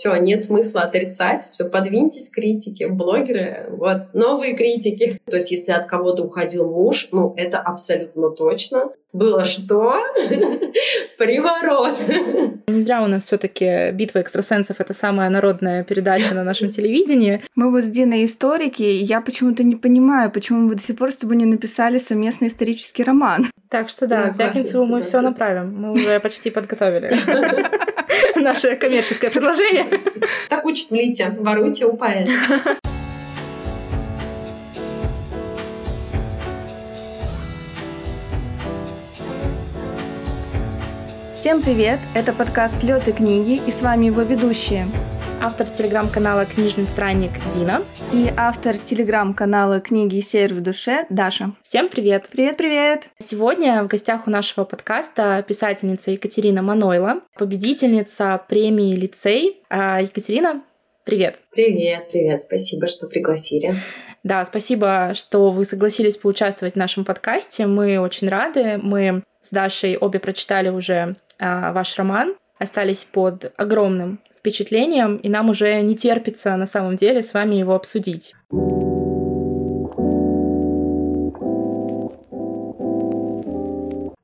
все, нет смысла отрицать, все, подвиньтесь критики, блогеры, вот, новые критики. То есть если от кого-то уходил муж, ну, это абсолютно точно. Было что? Приворот. Не зря у нас все таки «Битва экстрасенсов» — это самая народная передача на нашем телевидении. Мы вот с Диной историки, и я почему-то не понимаю, почему мы до сих пор с тобой не написали совместный исторический роман. Так что да, Звягинцеву мы все направим. Мы уже почти подготовили наше коммерческое предложение. Так учат в Лите. Воруйте у поэта. Всем привет! Это подкаст «Лёд и книги» и с вами его ведущие. Автор телеграм-канала «Книжный странник» Дина. И автор телеграм-канала «Книги Север в душе» Даша. Всем привет! Привет-привет! Сегодня в гостях у нашего подкаста писательница Екатерина Манойла, победительница премии «Лицей». А, Екатерина, привет! Привет, привет! Спасибо, что пригласили. Да, спасибо, что вы согласились поучаствовать в нашем подкасте. Мы очень рады. Мы с Дашей обе прочитали уже а, ваш роман, остались под огромным впечатлением, и нам уже не терпится на самом деле с вами его обсудить.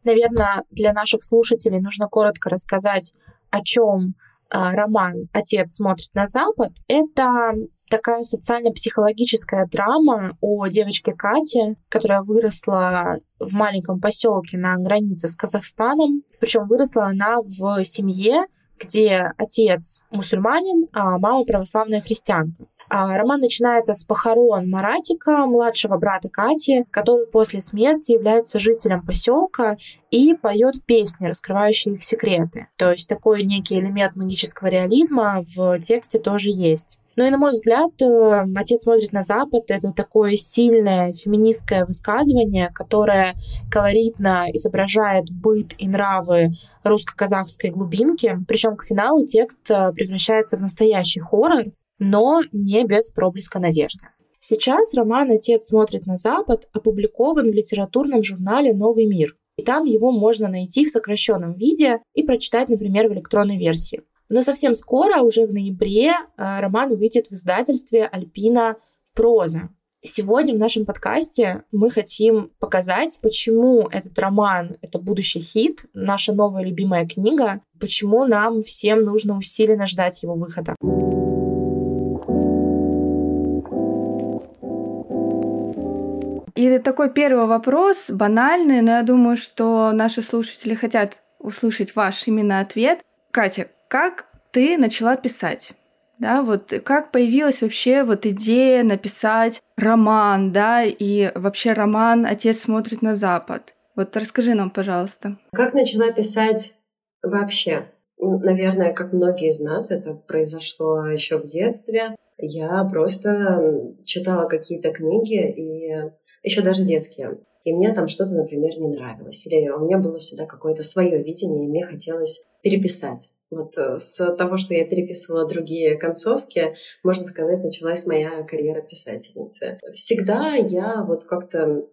Наверное, для наших слушателей нужно коротко рассказать, о чем а, роман «Отец смотрит на Запад». Это такая социально-психологическая драма о девочке Кате, которая выросла в маленьком поселке на границе с Казахстаном. Причем выросла она в семье, где отец мусульманин, а мама православная христианка. А роман начинается с похорон Маратика, младшего брата Кати, который после смерти является жителем поселка и поет песни, раскрывающие их секреты. То есть такой некий элемент магического реализма в тексте тоже есть. Ну и, на мой взгляд, э, «Отец смотрит на Запад» — это такое сильное феминистское высказывание, которое колоритно изображает быт и нравы русско-казахской глубинки. Причем к финалу текст э, превращается в настоящий хоррор, но не без проблеска надежды. Сейчас роман «Отец смотрит на Запад» опубликован в литературном журнале «Новый мир». И там его можно найти в сокращенном виде и прочитать, например, в электронной версии. Но совсем скоро, уже в ноябре, э, роман выйдет в издательстве «Альпина Проза». Сегодня в нашем подкасте мы хотим показать, почему этот роман — это будущий хит, наша новая любимая книга, почему нам всем нужно усиленно ждать его выхода. И такой первый вопрос, банальный, но я думаю, что наши слушатели хотят услышать ваш именно ответ. Катя, как ты начала писать? Да, вот как появилась вообще вот идея написать роман, да, и вообще роман «Отец смотрит на Запад». Вот расскажи нам, пожалуйста. Как начала писать вообще? Наверное, как многие из нас, это произошло еще в детстве. Я просто читала какие-то книги, и еще даже детские. И мне там что-то, например, не нравилось. Или у меня было всегда какое-то свое видение, и мне хотелось переписать. Вот э, с того, что я переписывала другие концовки, можно сказать, началась моя карьера писательницы. Всегда я вот как-то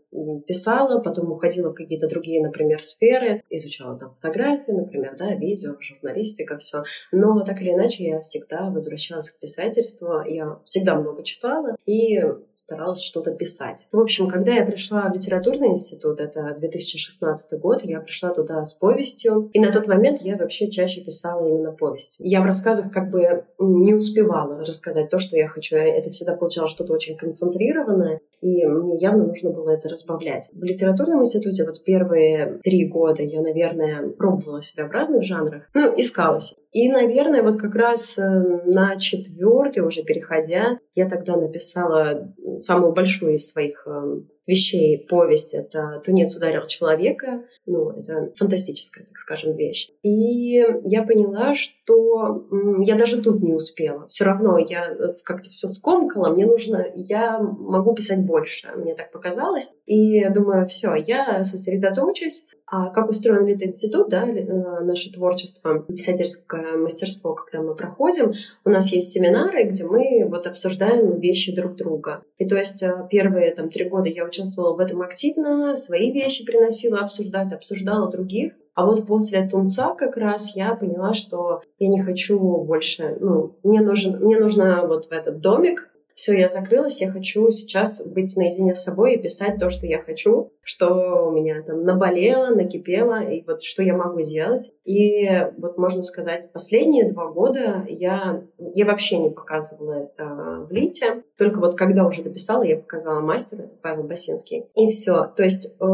писала, потом уходила в какие-то другие, например, сферы, изучала там фотографии, например, да, видео, журналистика, все. Но так или иначе я всегда возвращалась к писательству, я всегда много читала и старалась что-то писать. В общем, когда я пришла в литературный институт, это 2016 год, я пришла туда с повестью, и на тот момент я вообще чаще писала именно повестью. Я в рассказах как бы не успевала рассказать то, что я хочу. Это всегда получалось что-то очень концентрированное, и мне явно нужно было это разбавлять. В литературном институте вот первые три года я, наверное, пробовала себя в разных жанрах, ну, искалась. И, наверное, вот как раз э, на четвертый уже переходя, я тогда написала самую большую из своих э, вещей повесть. Это «Тунец ударил человека». Ну, это фантастическая, так скажем, вещь. И я поняла, что я даже тут не успела. Все равно я э, как-то все скомкала. Мне нужно... Я могу писать больше. Мне так показалось. И думаю, все, я сосредоточусь а как устроен Лит-институт, да, э, наше творчество, писательское мастерство, когда мы проходим, у нас есть семинары, где мы вот обсуждаем вещи друг друга. И то есть э, первые там три года я участвовала в этом активно, свои вещи приносила обсуждать, обсуждала других. А вот после Тунца как раз я поняла, что я не хочу больше, ну, мне нужен, мне нужно вот в этот домик, все, я закрылась, я хочу сейчас быть наедине с собой и писать то, что я хочу, что у меня там наболело, накипело, и вот что я могу делать. И вот можно сказать, последние два года я, я вообще не показывала это в Лите, только вот когда уже дописала, я показала мастеру, это Павел Басинский. И все. То есть э,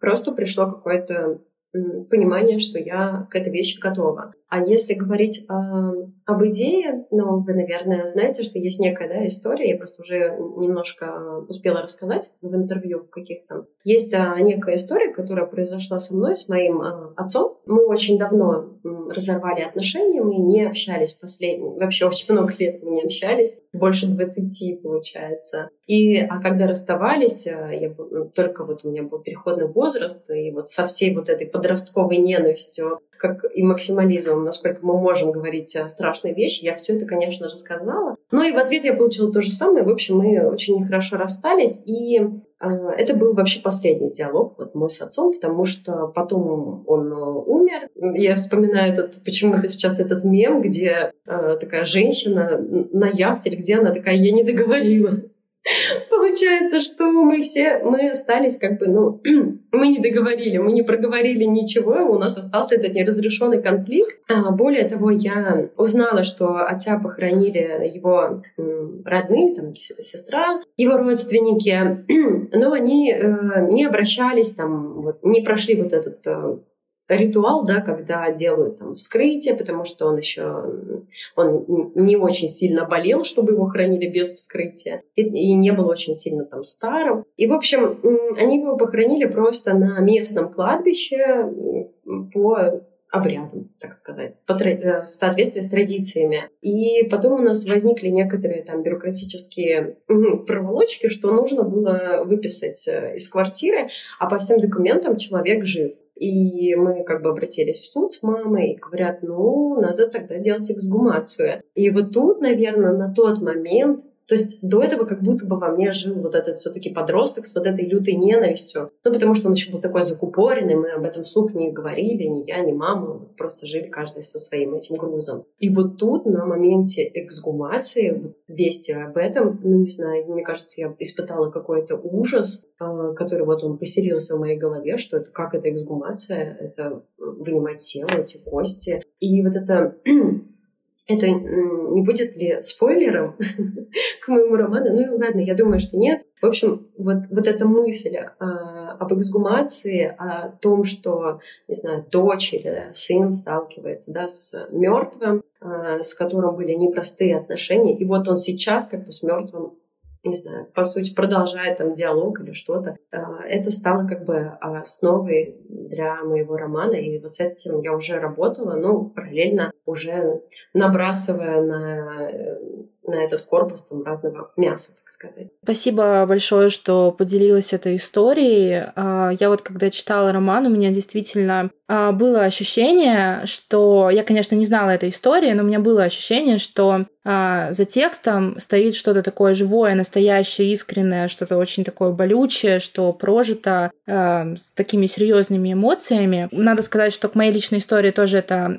просто пришло какое-то понимание, что я к этой вещи готова. А если говорить э, об идее, ну, вы, наверное, знаете, что есть некая да, история, я просто уже немножко успела рассказать в интервью каких-то. Есть э, некая история, которая произошла со мной, с моим э, отцом. Мы очень давно разорвали отношения, мы не общались последние, вообще очень много лет мы не общались, больше 20 получается. И, а когда расставались, я, только вот у меня был переходный возраст, и вот со всей вот этой подростковой ненавистью как и максимализмом, насколько мы можем говорить страшные вещи. Я все это, конечно же, сказала. Ну и в ответ я получила то же самое. В общем, мы очень нехорошо расстались. И э, это был вообще последний диалог вот мой с отцом, потому что потом он умер. Я вспоминаю тут почему-то сейчас этот мем, где э, такая женщина на яхте, или где она такая, я не договорила. Получается, что мы все, мы остались как бы, ну, мы не договорили, мы не проговорили ничего, у нас остался этот неразрешенный конфликт. А, более того, я узнала, что отца похоронили его родные, там, сестра, его родственники, но они э, не обращались, там, вот, не прошли вот этот э, ритуал, да, когда делают там вскрытие, потому что он еще он не очень сильно болел, чтобы его хранили без вскрытия, и, и не был очень сильно там старым. И, в общем, они его похоронили просто на местном кладбище по обрядом, так сказать, по, э, в соответствии с традициями. И потом у нас возникли некоторые там бюрократические проволочки, что нужно было выписать э, из квартиры, а по всем документам человек жив. И мы как бы обратились в суд с мамой и говорят, ну, надо тогда делать эксгумацию. И вот тут, наверное, на тот момент то есть до этого как будто бы во мне жил вот этот все-таки подросток с вот этой лютой ненавистью. Ну, потому что он еще был такой закупоренный, мы об этом вслух не говорили, ни я, ни мама, просто жили каждый со своим этим грузом. И вот тут, на моменте эксгумации, вести об этом, ну, не знаю, мне кажется, я испытала какой-то ужас, а, который вот он поселился в моей голове, что это как это эксгумация, это вынимать тело, эти кости. И вот это это не будет ли спойлером к моему роману? Ну ладно, я думаю, что нет. В общем, вот, вот эта мысль а, об эксгумации, о том, что, не знаю, дочь или сын сталкивается да, с мертвым, а, с которым были непростые отношения, и вот он сейчас как бы с мертвым не знаю, по сути, продолжает там диалог или что-то. А, это стало как бы основой для моего романа, и вот с этим я уже работала, ну, параллельно уже набрасывая на э, на этот корпус там разного мяса, так сказать. Спасибо большое, что поделилась этой историей. А, я вот когда читала роман, у меня действительно а, было ощущение, что я, конечно, не знала этой истории, но у меня было ощущение, что за текстом стоит что-то такое живое, настоящее, искреннее, что-то очень такое болючее, что прожито с такими серьезными эмоциями. Надо сказать, что к моей личной истории тоже это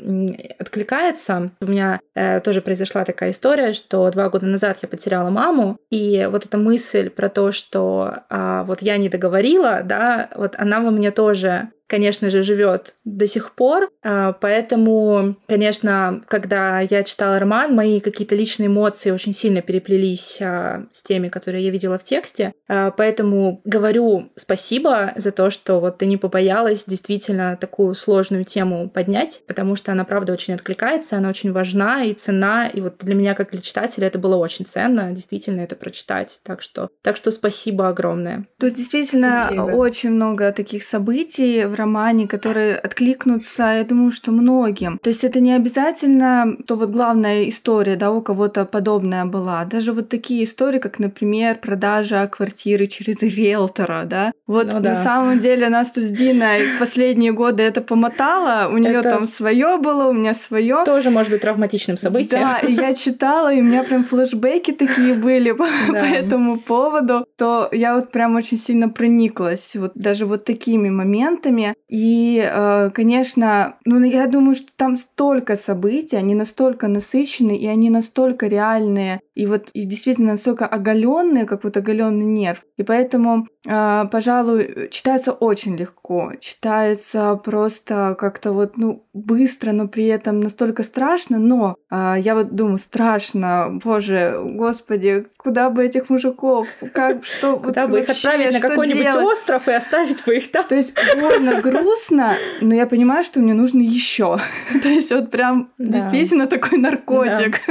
откликается. У меня э, тоже произошла такая история, что два года назад я потеряла маму, и вот эта мысль про то, что а, вот я не договорила, да, вот она во мне тоже конечно же, живет до сих пор. А, поэтому, конечно, когда я читала роман, мои какие-то личные эмоции очень сильно переплелись а, с теми, которые я видела в тексте. А, поэтому говорю спасибо за то, что вот ты не побоялась действительно такую сложную тему поднять, потому что она, правда, очень откликается, она очень важна и цена. И вот для меня, как для читателя, это было очень ценно, действительно это прочитать. Так что, так что спасибо огромное. Тут действительно спасибо. очень много таких событий в романе, которые откликнутся, я думаю, что многим. То есть это не обязательно то вот главная история, да, у кого-то подобная была. Даже вот такие истории, как, например, продажа квартиры через риэлтора, да. Вот ну, да. на самом деле нас тут с Диной последние годы это помотало, у нее это... там свое было, у меня свое. Тоже может быть травматичным событием. Да, и я читала, и у меня прям флешбеки такие были по, по этому поводу, то я вот прям очень сильно прониклась вот даже вот такими моментами. И, э, конечно, ну, я думаю, что там столько событий, они настолько насыщенные, и они настолько реальные, и вот и действительно настолько оголенные, как вот оголенный нерв. И поэтому, э, пожалуй, читается очень легко, читается просто как-то вот, ну, быстро, но при этом настолько страшно, но э, я вот думаю, страшно, боже, господи, куда бы этих мужиков, как, что, куда бы их отправить на какой-нибудь остров и оставить бы их там. То есть больно, грустно, но я понимаю, что мне нужно еще. То есть вот прям действительно такой наркотик.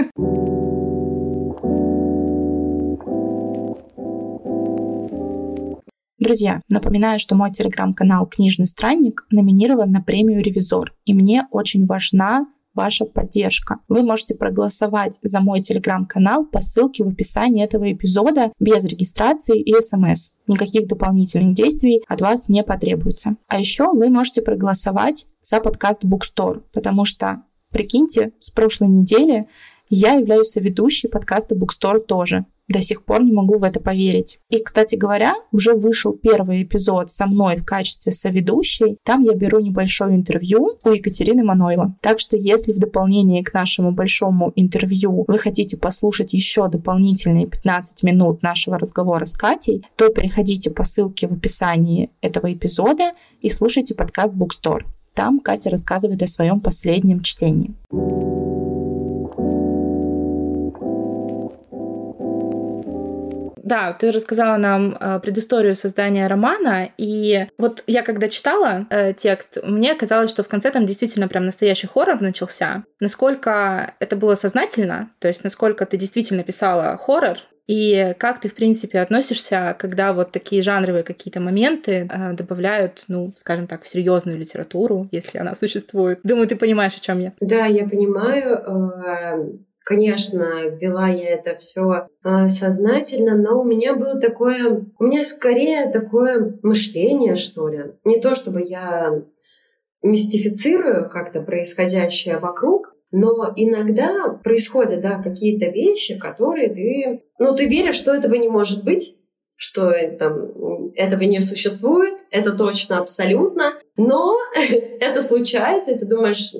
Друзья, напоминаю, что мой телеграм-канал «Книжный странник» номинирован на премию «Ревизор», и мне очень важна ваша поддержка. Вы можете проголосовать за мой телеграм-канал по ссылке в описании этого эпизода без регистрации и смс. Никаких дополнительных действий от вас не потребуется. А еще вы можете проголосовать за подкаст Bookstore, потому что, прикиньте, с прошлой недели я являюсь соведущей подкаста Bookstore тоже. До сих пор не могу в это поверить. И, кстати говоря, уже вышел первый эпизод со мной в качестве соведущей. Там я беру небольшое интервью у Екатерины Манойло. Так что, если в дополнение к нашему большому интервью вы хотите послушать еще дополнительные 15 минут нашего разговора с Катей, то переходите по ссылке в описании этого эпизода и слушайте подкаст Bookstore. Там Катя рассказывает о своем последнем чтении. Да, ты рассказала нам э, предысторию создания романа, и вот я когда читала э, текст, мне казалось, что в конце там действительно прям настоящий хоррор начался. Насколько это было сознательно, то есть насколько ты действительно писала хоррор, и как ты, в принципе, относишься, когда вот такие жанровые какие-то моменты э, добавляют, ну, скажем так, в серьезную литературу, если она существует? Думаю, ты понимаешь, о чем я. Да, я понимаю. Э, Конечно, вела я это все э, сознательно, но у меня было такое, у меня скорее такое мышление, что ли. Не то чтобы я мистифицирую как-то происходящее вокруг, но иногда происходят да, какие-то вещи, которые ты, ну, ты веришь, что этого не может быть, что там, этого не существует, это точно абсолютно, но это случается, и ты думаешь,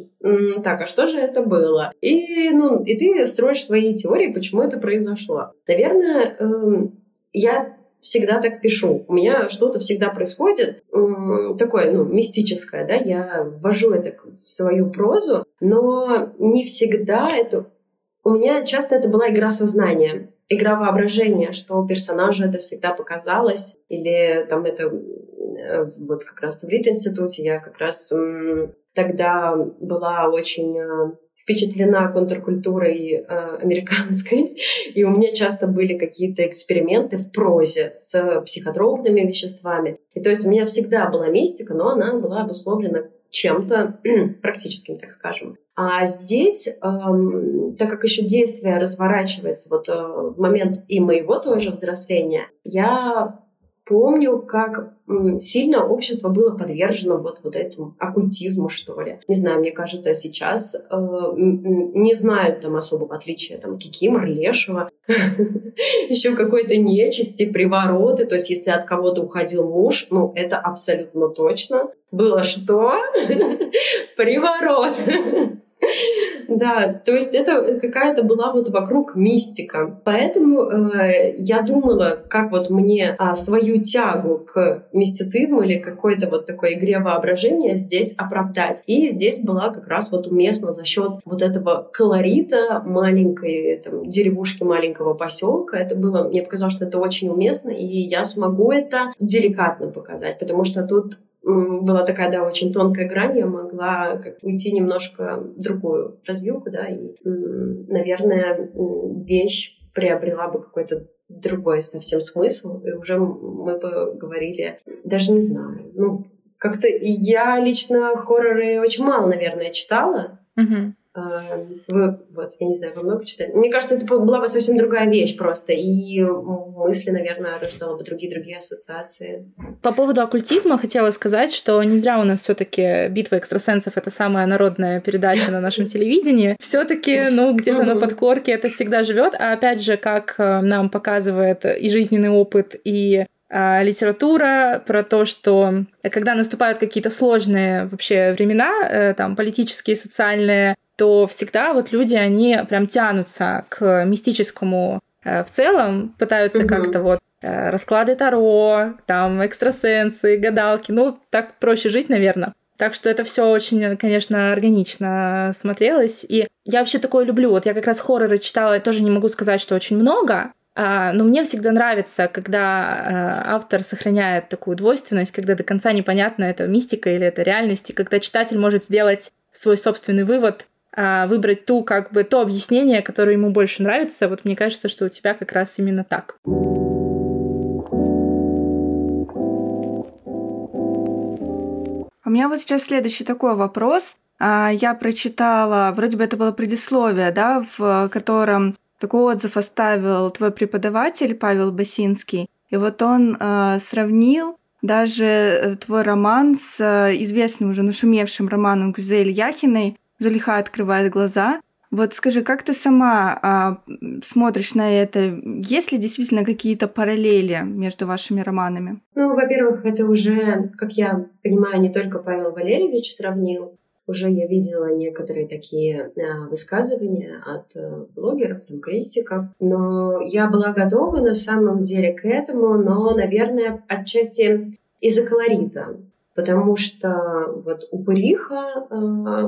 так, а что же это было? И, ну, и ты строишь свои теории, почему это произошло. Наверное, эм, я всегда так пишу. У меня что-то всегда происходит такое, ну, мистическое, да, я ввожу это в свою прозу, но не всегда это... У меня часто это была игра сознания игра воображения, что у персонажа это всегда показалось, или там это вот как раз в Рит-институте я как раз тогда была очень э, впечатлена контркультурой э, американской, и у меня часто были какие-то эксперименты в прозе с психотропными веществами. И то есть у меня всегда была мистика, но она была обусловлена чем-то практическим, так скажем. А здесь, эм, так как еще действие разворачивается вот э, в момент и моего тоже взросления, я помню, как сильно общество было подвержено вот, вот этому оккультизму, что ли. Не знаю, мне кажется, сейчас э, не знают там особого отличия там Кикимор, Лешего, еще какой-то нечисти, привороты. То есть если от кого-то уходил муж, ну, это абсолютно точно. Было что? Приворот. Да, то есть это какая-то была вот вокруг мистика. Поэтому э, я думала, как вот мне а, свою тягу к мистицизму или какой-то вот такой игре воображения здесь оправдать. И здесь была как раз вот уместно за счет вот этого колорита маленькой там, деревушки маленького поселка. Это было, мне показалось, что это очень уместно, и я смогу это деликатно показать, потому что тут была такая, да, очень тонкая грань, я могла как уйти немножко в другую развилку, да, и, наверное, вещь приобрела бы какой-то другой совсем смысл, и уже мы бы говорили, даже не знаю, ну, как-то я лично хорроры очень мало, наверное, читала, угу. Вы, вот, я не знаю, вы много читали? Мне кажется, это была бы совсем другая вещь просто, и мысли, наверное, рождала бы другие-другие ассоциации. По поводу оккультизма хотела сказать, что не зря у нас все таки «Битва экстрасенсов» — это самая народная передача на нашем телевидении. все таки ну, где-то на подкорке это всегда живет, а опять же, как э, нам показывает и жизненный опыт, и э, литература, про то, что когда наступают какие-то сложные вообще времена, э, там политические, социальные, то всегда вот люди, они прям тянутся к мистическому э, в целом, пытаются угу. как-то вот э, расклады Таро, там экстрасенсы, гадалки, ну так проще жить, наверное. Так что это все очень, конечно, органично смотрелось. И я вообще такое люблю. Вот я как раз хорроры читала, я тоже не могу сказать, что очень много, а, но мне всегда нравится, когда э, автор сохраняет такую двойственность, когда до конца непонятно, это мистика или это реальность, и когда читатель может сделать свой собственный вывод, а, выбрать ту, как бы, то объяснение, которое ему больше нравится. Вот мне кажется, что у тебя как раз именно так. У меня вот сейчас следующий такой вопрос. А, я прочитала, вроде бы это было предисловие, да, в котором такой отзыв оставил твой преподаватель Павел Басинский. И вот он э, сравнил даже э, твой роман с э, известным уже нашумевшим романом Гюзель Яхиной «Зулиха открывает глаза». Вот скажи, как ты сама а, смотришь на это? Есть ли действительно какие-то параллели между вашими романами? Ну, во-первых, это уже, как я понимаю, не только Павел Валерьевич сравнил, уже я видела некоторые такие э, высказывания от э, блогеров, там, критиков, но я была готова на самом деле к этому, но, наверное, отчасти из-за колорита, потому что вот упыриха, э,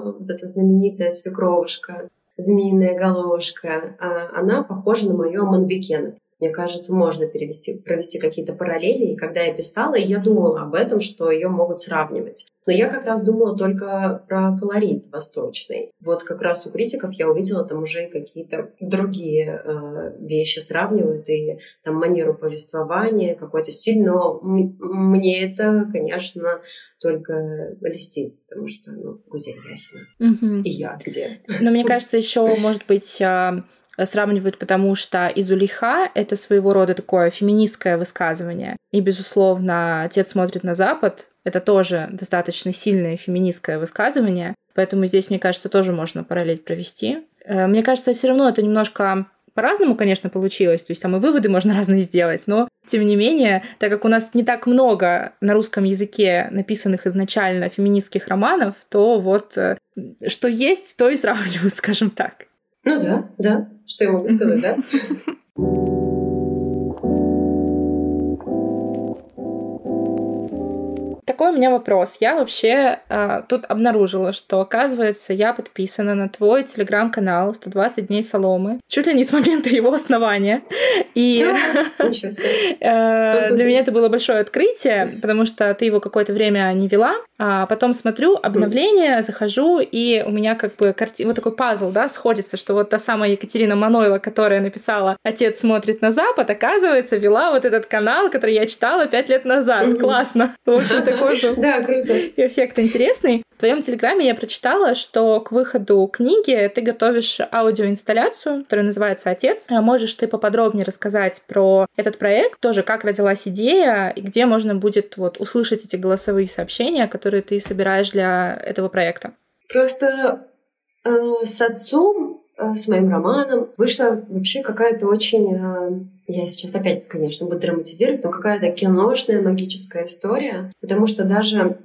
вот эта знаменитая свекровушка, змеиная головушка, она похожа на мою Манбекена. Мне кажется, можно перевести, провести какие-то параллели. И когда я писала, я думала об этом, что ее могут сравнивать. Но я как раз думала только про колорит восточный. Вот как раз у критиков я увидела там уже какие-то другие э, вещи сравнивают, и там манеру повествования, какой-то стиль. Но мне это, конечно, только льстит, потому что, ну, Гузель Ясина. Угу. И я где? Но мне кажется, еще, может быть, а, сравнивают, потому что Изулиха — это своего рода такое феминистское высказывание. И, безусловно, «Отец смотрит на Запад» — это тоже достаточно сильное феминистское высказывание. Поэтому здесь, мне кажется, тоже можно параллель провести. Э, мне кажется, все равно это немножко по-разному, конечно, получилось, то есть там и выводы можно разные сделать, но тем не менее, так как у нас не так много на русском языке написанных изначально феминистских романов, то вот э, что есть, то и сравнивают, скажем так. Ну да, да. Что я могу сказать, да? такой у меня вопрос. Я вообще э, тут обнаружила, что, оказывается, я подписана на твой телеграм-канал «120 дней соломы» чуть ли не с момента его основания. И э, для меня это было большое открытие, потому что ты его какое-то время не вела. А потом смотрю обновление, захожу, и у меня как бы карти... вот такой пазл, да, сходится, что вот та самая Екатерина Манойла, которая написала «Отец смотрит на Запад», оказывается, вела вот этот канал, который я читала пять лет назад. Классно. В общем, такой тоже. Да, круто. Эффект интересный. В твоем телеграме я прочитала, что к выходу книги ты готовишь аудиоинсталляцию, которая называется «Отец». А можешь ты поподробнее рассказать про этот проект, тоже как родилась идея и где можно будет вот услышать эти голосовые сообщения, которые ты собираешь для этого проекта? Просто э, с отцом, с моим романом, вышла вообще какая-то очень э, я сейчас опять, конечно, буду драматизировать, но какая-то киношная магическая история, потому что даже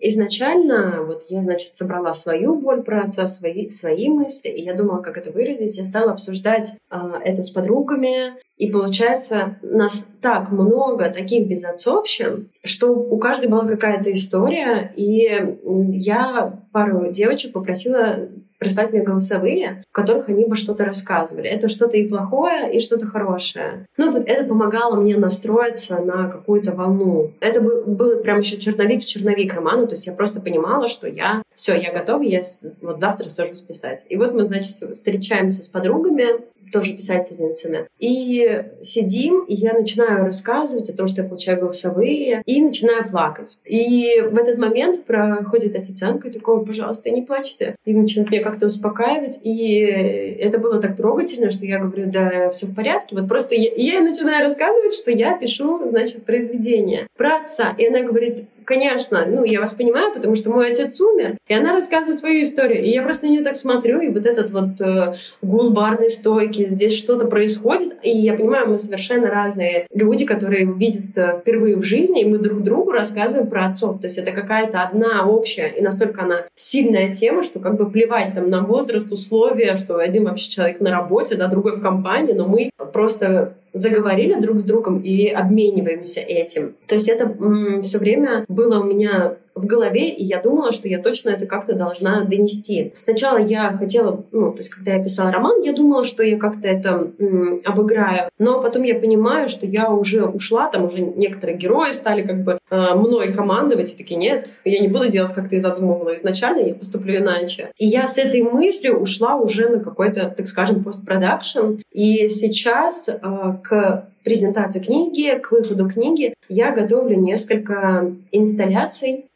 изначально вот я, значит, собрала свою боль про отца, свои, свои мысли, и я думала, как это выразить. Я стала обсуждать э, это с подругами, и получается, нас так много таких безотцовщин, что у каждой была какая-то история, и я пару девочек попросила прислать мне голосовые, в которых они бы что-то рассказывали. Это что-то и плохое, и что-то хорошее. Ну, вот это помогало мне настроиться на какую-то волну. Это был, был прям еще черновик черновик романа, то есть я просто понимала, что я все, я готова, я вот завтра сажусь писать. И вот мы, значит, встречаемся с подругами, тоже писательницами. И сидим, и я начинаю рассказывать о том, что я получаю голосовые, и начинаю плакать. И в этот момент проходит официантка и такого, пожалуйста, не плачьте. И начинает меня как-то успокаивать. И это было так трогательно, что я говорю, да, все в порядке. Вот просто я, я начинаю рассказывать, что я пишу, значит, произведение про отца. И она говорит, конечно, ну, я вас понимаю, потому что мой отец умер, и она рассказывает свою историю, и я просто на нее так смотрю, и вот этот вот э, гул барной стойки, здесь что-то происходит, и я понимаю, мы совершенно разные люди, которые видят э, впервые в жизни, и мы друг другу рассказываем про отцов, то есть это какая-то одна общая, и настолько она сильная тема, что как бы плевать там на возраст, условия, что один вообще человек на работе, да, другой в компании, но мы просто заговорили друг с другом и обмениваемся этим. То есть это все время было у меня в голове, и я думала, что я точно это как-то должна донести. Сначала я хотела, ну, то есть когда я писала роман, я думала, что я как-то это м, обыграю, но потом я понимаю, что я уже ушла, там уже некоторые герои стали как бы э, мной командовать, и такие, нет, я не буду делать, как ты задумывала изначально, я поступлю иначе. И я с этой мыслью ушла уже на какой-то, так скажем, постпродакшн, и сейчас э, к презентации книги, к выходу книги, я готовлю несколько инсталляций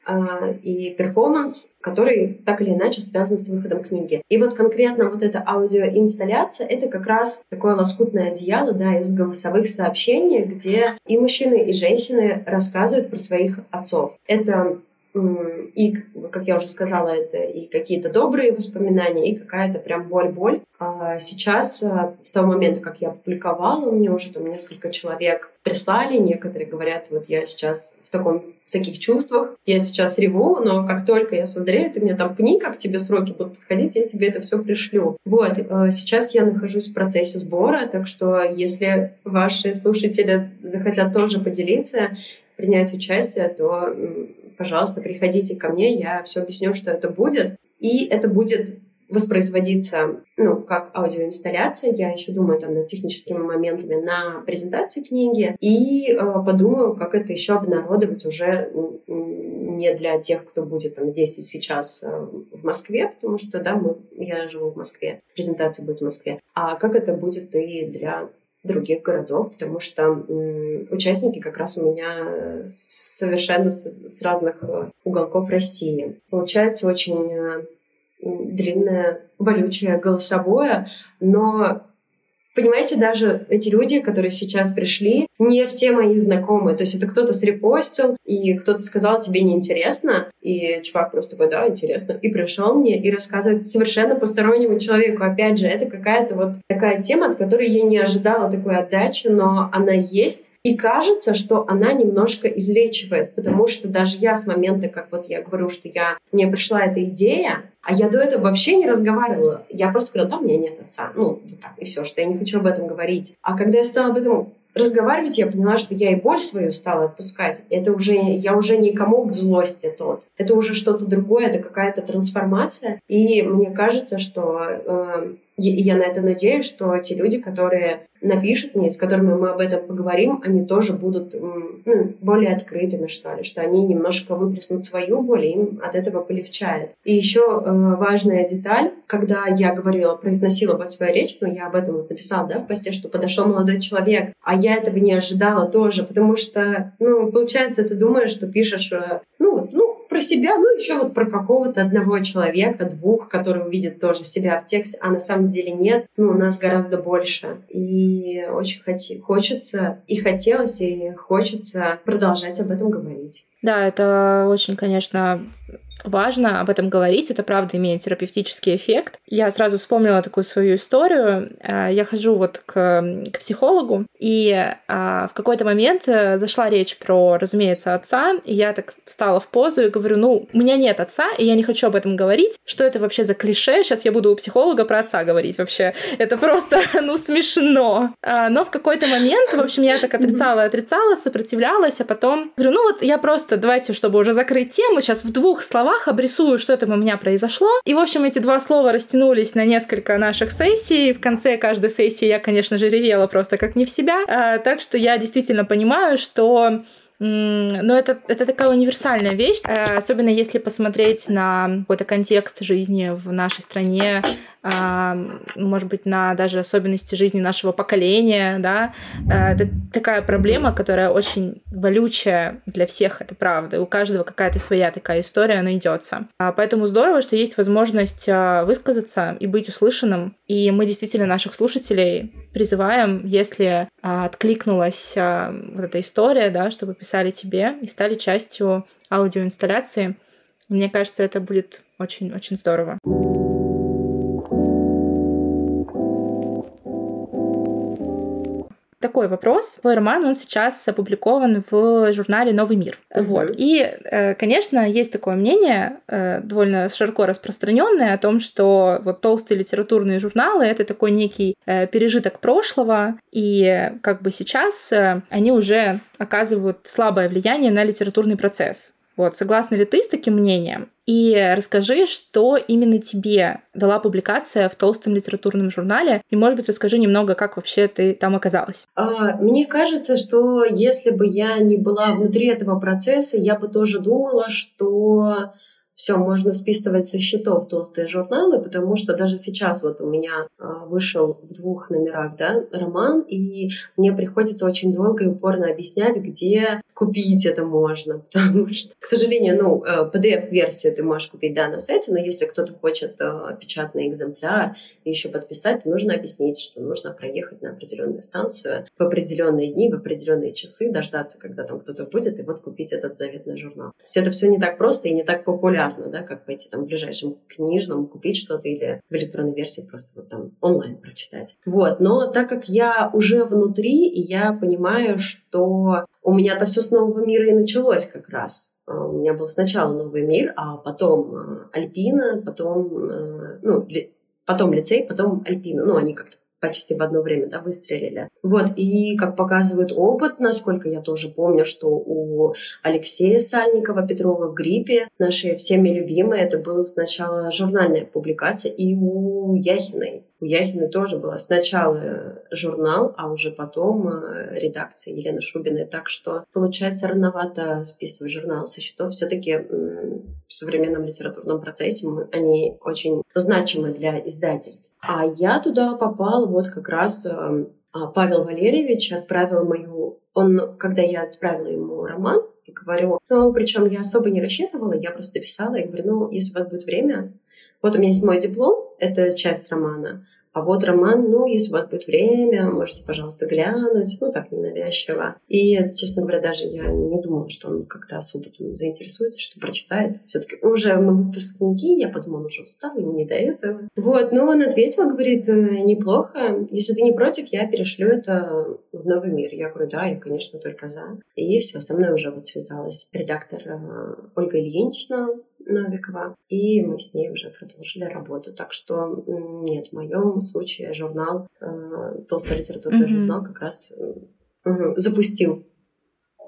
и перформанс, который так или иначе связан с выходом книги. И вот конкретно вот эта аудиоинсталляция — это как раз такое лоскутное одеяло да, из голосовых сообщений, где и мужчины, и женщины рассказывают про своих отцов. Это и, как я уже сказала, это и какие-то добрые воспоминания, и какая-то прям боль-боль. А сейчас, а, с того момента, как я опубликовала, мне уже там несколько человек прислали, некоторые говорят, вот я сейчас в таком в таких чувствах, я сейчас реву, но как только я созрею, ты мне там пни, как тебе сроки будут подходить, я тебе это все пришлю. Вот, а, сейчас я нахожусь в процессе сбора, так что если ваши слушатели захотят тоже поделиться, принять участие, то пожалуйста, приходите ко мне, я все объясню, что это будет. И это будет воспроизводиться, ну, как аудиоинсталляция. Я еще думаю там над техническими моментами на презентации книги и э, подумаю, как это еще обнародовать уже не для тех, кто будет там здесь и сейчас э, в Москве, потому что, да, мы, я живу в Москве, презентация будет в Москве, а как это будет и для других городов, потому что участники как раз у меня совершенно с, с разных э, уголков России. Получается очень э, длинное, болючее, голосовое, но Понимаете, даже эти люди, которые сейчас пришли, не все мои знакомые. То есть это кто-то срепостил, и кто-то сказал, тебе неинтересно, и чувак просто такой, да, интересно, и пришел мне и рассказывает совершенно постороннему человеку. Опять же, это какая-то вот такая тема, от которой я не ожидала такой отдачи, но она есть, и кажется, что она немножко излечивает, потому что даже я с момента, как вот я говорю, что я, мне пришла эта идея, а я до этого вообще не разговаривала. Я просто говорила, да, у меня нет отца. Ну, вот так, и все, что я не хочу об этом говорить. А когда я стала об этом разговаривать, я поняла, что я и боль свою стала отпускать. Это уже, я уже не комок злости тот. Это уже что-то другое, это какая-то трансформация. И мне кажется, что э, я на это надеюсь, что те люди, которые напишут мне, с которыми мы об этом поговорим, они тоже будут ну, более открытыми, что ли, что они немножко выплеснут свою боль, и им от этого полегчает. И еще э, важная деталь, когда я говорила, произносила вот свою речь, но я об этом вот написала, да, в посте, что подошел молодой человек, а я этого не ожидала тоже, потому что, ну, получается, ты думаешь, что пишешь, э, ну, ну, про себя, ну еще вот про какого-то одного человека, двух, который увидит тоже себя в тексте, а на самом деле нет. Ну, у нас гораздо больше. И очень хоти, хочется, и хотелось, и хочется продолжать об этом говорить. Да, это очень, конечно, важно об этом говорить, это правда имеет терапевтический эффект. Я сразу вспомнила такую свою историю. Э, я хожу вот к, к психологу, и а, в какой-то момент э, зашла речь про, разумеется, отца, и я так встала в позу и говорю, ну, у меня нет отца, и я не хочу об этом говорить. Что это вообще за клише? Сейчас я буду у психолога про отца говорить вообще. Это просто, ну, смешно. А, но в какой-то момент, в общем, я так отрицала, отрицала, сопротивлялась, а потом говорю, ну вот я просто, давайте, чтобы уже закрыть тему, сейчас в двух словах словах обрисую, что там у меня произошло. И, в общем, эти два слова растянулись на несколько наших сессий. В конце каждой сессии я, конечно же, ревела просто как не в себя. А, так что я действительно понимаю, что но это, это такая универсальная вещь, э, особенно если посмотреть на какой-то контекст жизни в нашей стране, а, может быть, на даже особенности жизни нашего поколения, да, э, это такая проблема, которая очень болючая для всех, это правда. У каждого какая-то своя такая история найдется. А, поэтому здорово, что есть возможность а, высказаться и быть услышанным. И мы действительно наших слушателей призываем, если откликнулась вот эта история, да, чтобы писали тебе и стали частью аудиоинсталляции. Мне кажется, это будет очень-очень здорово. Такой вопрос. Твой роман, он сейчас опубликован в журнале «Новый мир». Uh-huh. Вот. И, э, конечно, есть такое мнение, э, довольно широко распространенное, о том, что вот толстые литературные журналы — это такой некий э, пережиток прошлого, и как бы сейчас они уже оказывают слабое влияние на литературный процесс. Вот, согласна ли ты с таким мнением? И расскажи, что именно тебе дала публикация в толстом литературном журнале. И, может быть, расскажи немного, как вообще ты там оказалась. А, мне кажется, что если бы я не была внутри этого процесса, я бы тоже думала, что все можно списывать со счетов толстые журналы, потому что даже сейчас вот у меня а, вышел в двух номерах да, роман, и мне приходится очень долго и упорно объяснять, где купить это можно, потому что, к сожалению, ну, PDF-версию э, ты можешь купить, да, на сайте, но если кто-то хочет э, печатный экземпляр и еще подписать, то нужно объяснить, что нужно проехать на определенную станцию в определенные дни, в определенные часы, дождаться, когда там кто-то будет, и вот купить этот заветный журнал. То есть это все не так просто и не так популярно, да, как пойти там в ближайшем книжном купить что-то или в электронной версии просто вот там онлайн прочитать. Вот, но так как я уже внутри, и я понимаю, что у меня-то все с нового мира и началось как раз. А, у меня был сначала новый мир, а потом а, Альпина, потом, а, ну, ли, потом лицей, потом Альпина. Ну, они как-то почти в одно время, да, выстрелили. Вот, и как показывает опыт, насколько я тоже помню, что у Алексея Сальникова, Петрова в гриппе, наши всеми любимые, это была сначала журнальная публикация, и у Яхиной у Яхины тоже было сначала журнал, а уже потом э, редакция Елены Шубиной. Так что, получается, рановато списывать журнал со счетов. Все-таки в современном литературном процессе они очень значимы для издательств. А я туда попала вот как раз э, а, Павел Валерьевич отправил мою... Он, когда я отправила ему роман, и говорю, ну, причем я особо не рассчитывала, я просто написала и говорю, ну, если у вас будет время, вот у меня есть мой диплом, это часть романа. А вот роман, ну, если у вас будет время, можете, пожалуйста, глянуть, ну, так, ненавязчиво. И, честно говоря, даже я не думала, что он как-то особо там заинтересуется, что прочитает. все таки уже мы выпускники, я подумала, уже устал, ему не до этого. Вот, но он ответил, говорит, «Э, неплохо, если ты не против, я перешлю это в новый мир. Я говорю, да, я, конечно, только за. И все, со мной уже вот связалась редактор э, Ольга Ильинична, Новикова, и мы с ней уже продолжили работу. Так что нет, в моем случае журнал, э, толстый литературный mm-hmm. журнал как раз запустил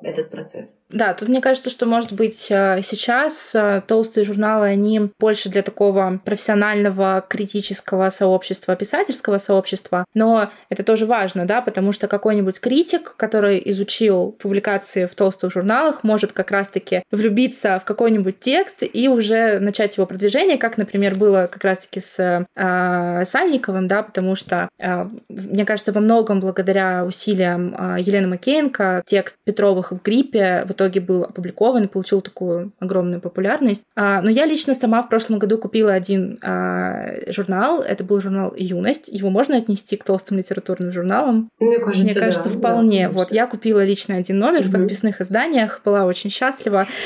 этот процесс. Да, тут мне кажется, что, может быть, э, сейчас э, толстые журналы, они больше для такого профессионального критического сообщества, писательского сообщества, но это тоже важно, да, потому что какой-нибудь критик, который изучил публикации в толстых журналах, может как раз-таки влюбиться в какой-нибудь текст и уже начать его продвижение, как, например, было как раз-таки с э, Сальниковым, да, потому что, э, мне кажется, во многом благодаря усилиям э, Елены Макеенко текст Петровых в гриппе в итоге был опубликован и получил такую огромную популярность. А, но я лично сама в прошлом году купила один а, журнал. Это был журнал «Юность». Его можно отнести к толстым литературным журналам? Мне кажется, Мне кажется, да, вполне. Да, вот я купила лично один номер угу. в подписных изданиях, была очень счастлива.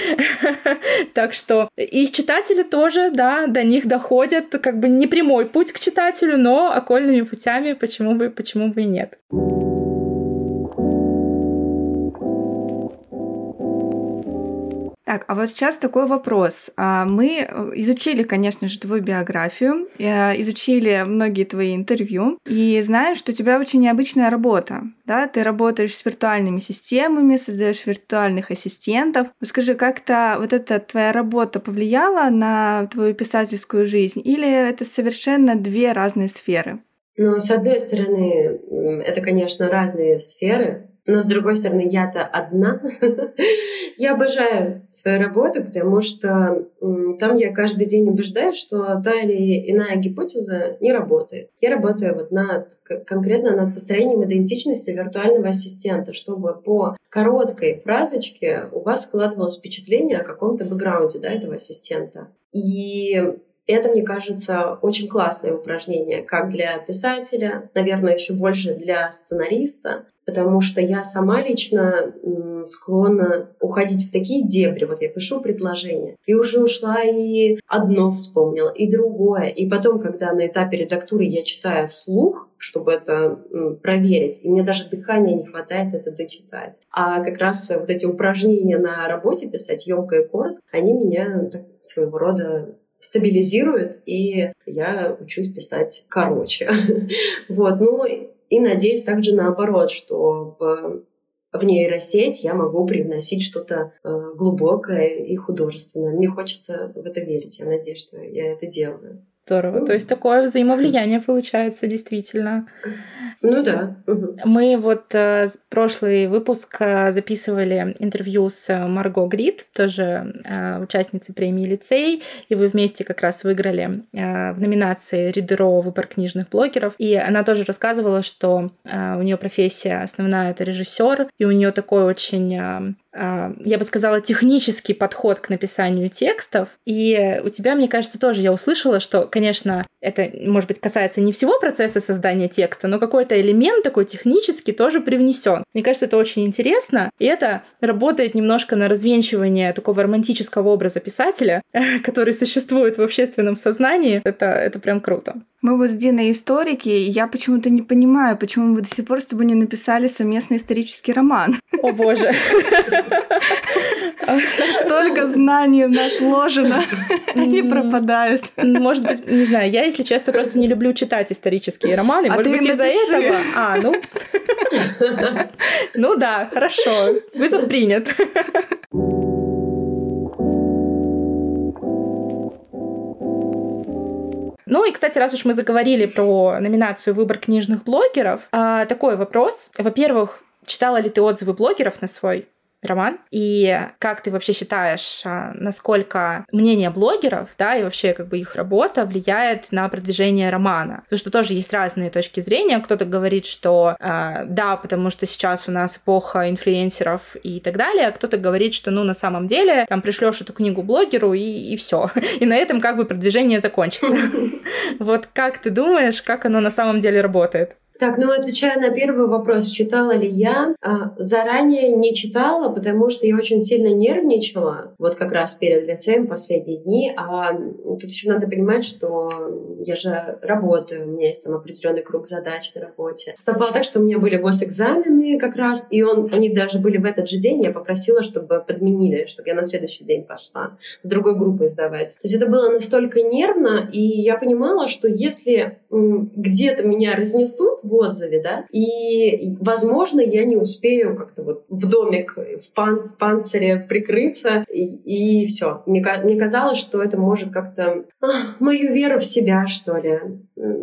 Так что и читатели тоже, да, до них доходят как бы не прямой путь к читателю, но окольными путями, почему бы, почему бы и нет. Так, а вот сейчас такой вопрос. А, мы э, изучили, конечно же, твою биографию, э, изучили многие твои интервью, и знаю, что у тебя очень необычная работа. Да? Ты работаешь с виртуальными системами, создаешь виртуальных ассистентов. Скажи, как-то вот эта твоя работа повлияла на твою писательскую жизнь, или это совершенно две разные сферы? Ну, с одной стороны, это, конечно, разные сферы, но с другой стороны, я-то одна. я обожаю свою работу, потому что там я каждый день убеждаюсь, что та или иная гипотеза не работает. Я работаю вот над, конкретно над построением идентичности виртуального ассистента, чтобы по короткой фразочке у вас складывалось впечатление о каком-то бэкграунде да, этого ассистента. И это, мне кажется, очень классное упражнение, как для писателя, наверное, еще больше для сценариста, потому что я сама лично склонна уходить в такие дебри. Вот я пишу предложение, и уже ушла и одно вспомнила, и другое. И потом, когда на этапе редактуры я читаю вслух, чтобы это проверить, и мне даже дыхания не хватает это дочитать. А как раз вот эти упражнения на работе писать емко и коротко, они меня так, своего рода стабилизируют, и я учусь писать короче. вот, ну и надеюсь также наоборот, что в в нейросеть я могу привносить что-то э, глубокое и художественное. Мне хочется в это верить. Я надеюсь, что я это делаю. Здорово. То есть такое взаимовлияние получается действительно. Ну да. Мы вот э, прошлый выпуск э, записывали интервью с э, Марго Грид, тоже участницей премии лицей, и вы вместе как раз выиграли в номинации Ридеро выбор книжных блогеров. И она тоже рассказывала, что у нее профессия основная это режиссер, и у нее такой очень я бы сказала, технический подход к написанию текстов. И у тебя, мне кажется, тоже я услышала, что, конечно, это, может быть, касается не всего процесса создания текста, но какой-то элемент такой технический тоже привнесен. Мне кажется, это очень интересно, и это работает немножко на развенчивание такого романтического образа писателя, который существует в общественном сознании. Это, это прям круто. Мы вот с Диной историки, и я почему-то не понимаю, почему мы до сих пор с тобой не написали совместный исторический роман. О боже. Столько знаний у нас вложено, они пропадают. Может быть, не знаю, я, если честно, просто не люблю читать исторические романы. А Может быть, из-за этого... А, ну... Ну да, хорошо. Вызов принят. Ну и, кстати, раз уж мы заговорили про номинацию «Выбор книжных блогеров», а, такой вопрос. Во-первых, читала ли ты отзывы блогеров на свой роман. И как ты вообще считаешь, а, насколько мнение блогеров, да, и вообще как бы их работа влияет на продвижение романа? Потому что тоже есть разные точки зрения. Кто-то говорит, что э, да, потому что сейчас у нас эпоха инфлюенсеров и так далее, кто-то говорит, что ну на самом деле там пришлешь эту книгу блогеру и, и все. И на этом как бы продвижение закончится. Вот как ты думаешь, как оно на самом деле работает? Так, ну отвечая на первый вопрос, читала ли я, а, заранее не читала, потому что я очень сильно нервничала, вот как раз перед лицеем последние дни, а тут еще надо понимать, что я же работаю, у меня есть там определенный круг задач на работе. Совпало так, что у меня были госэкзамены как раз, и он, они даже были в этот же день, я попросила, чтобы подменили, чтобы я на следующий день пошла с другой группой сдавать. То есть это было настолько нервно, и я понимала, что если где-то меня разнесут, в отзыве, да, и, возможно, я не успею как-то вот в домик, в пан панцире прикрыться, и, и все. Мне, мне казалось, что это может как-то мою веру в себя, что ли,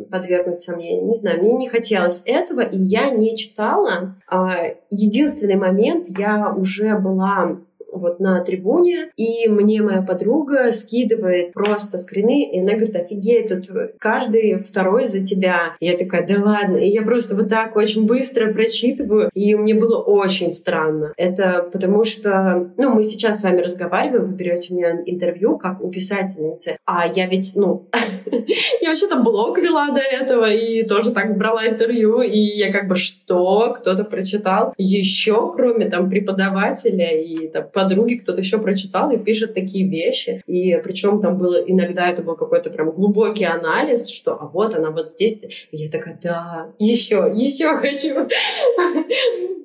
подвергнуть сомнению. Не знаю, мне не хотелось этого, и я не читала. А, единственный момент, я уже была вот на трибуне, и мне моя подруга скидывает просто скрины, и она говорит, офигеть, тут каждый второй за тебя. Я такая, да ладно. И я просто вот так очень быстро прочитываю, и мне было очень странно. Это потому что, ну, мы сейчас с вами разговариваем, вы берете у меня интервью, как у писательницы, а я ведь, ну, я вообще-то блог вела до этого, и тоже так брала интервью, и я как бы, что? Кто-то прочитал? Еще, кроме там преподавателя и там подруги, кто-то еще прочитал и пишет такие вещи. И причем там было иногда это был какой-то прям глубокий анализ, что а вот она вот здесь. И я такая, да, еще, еще хочу.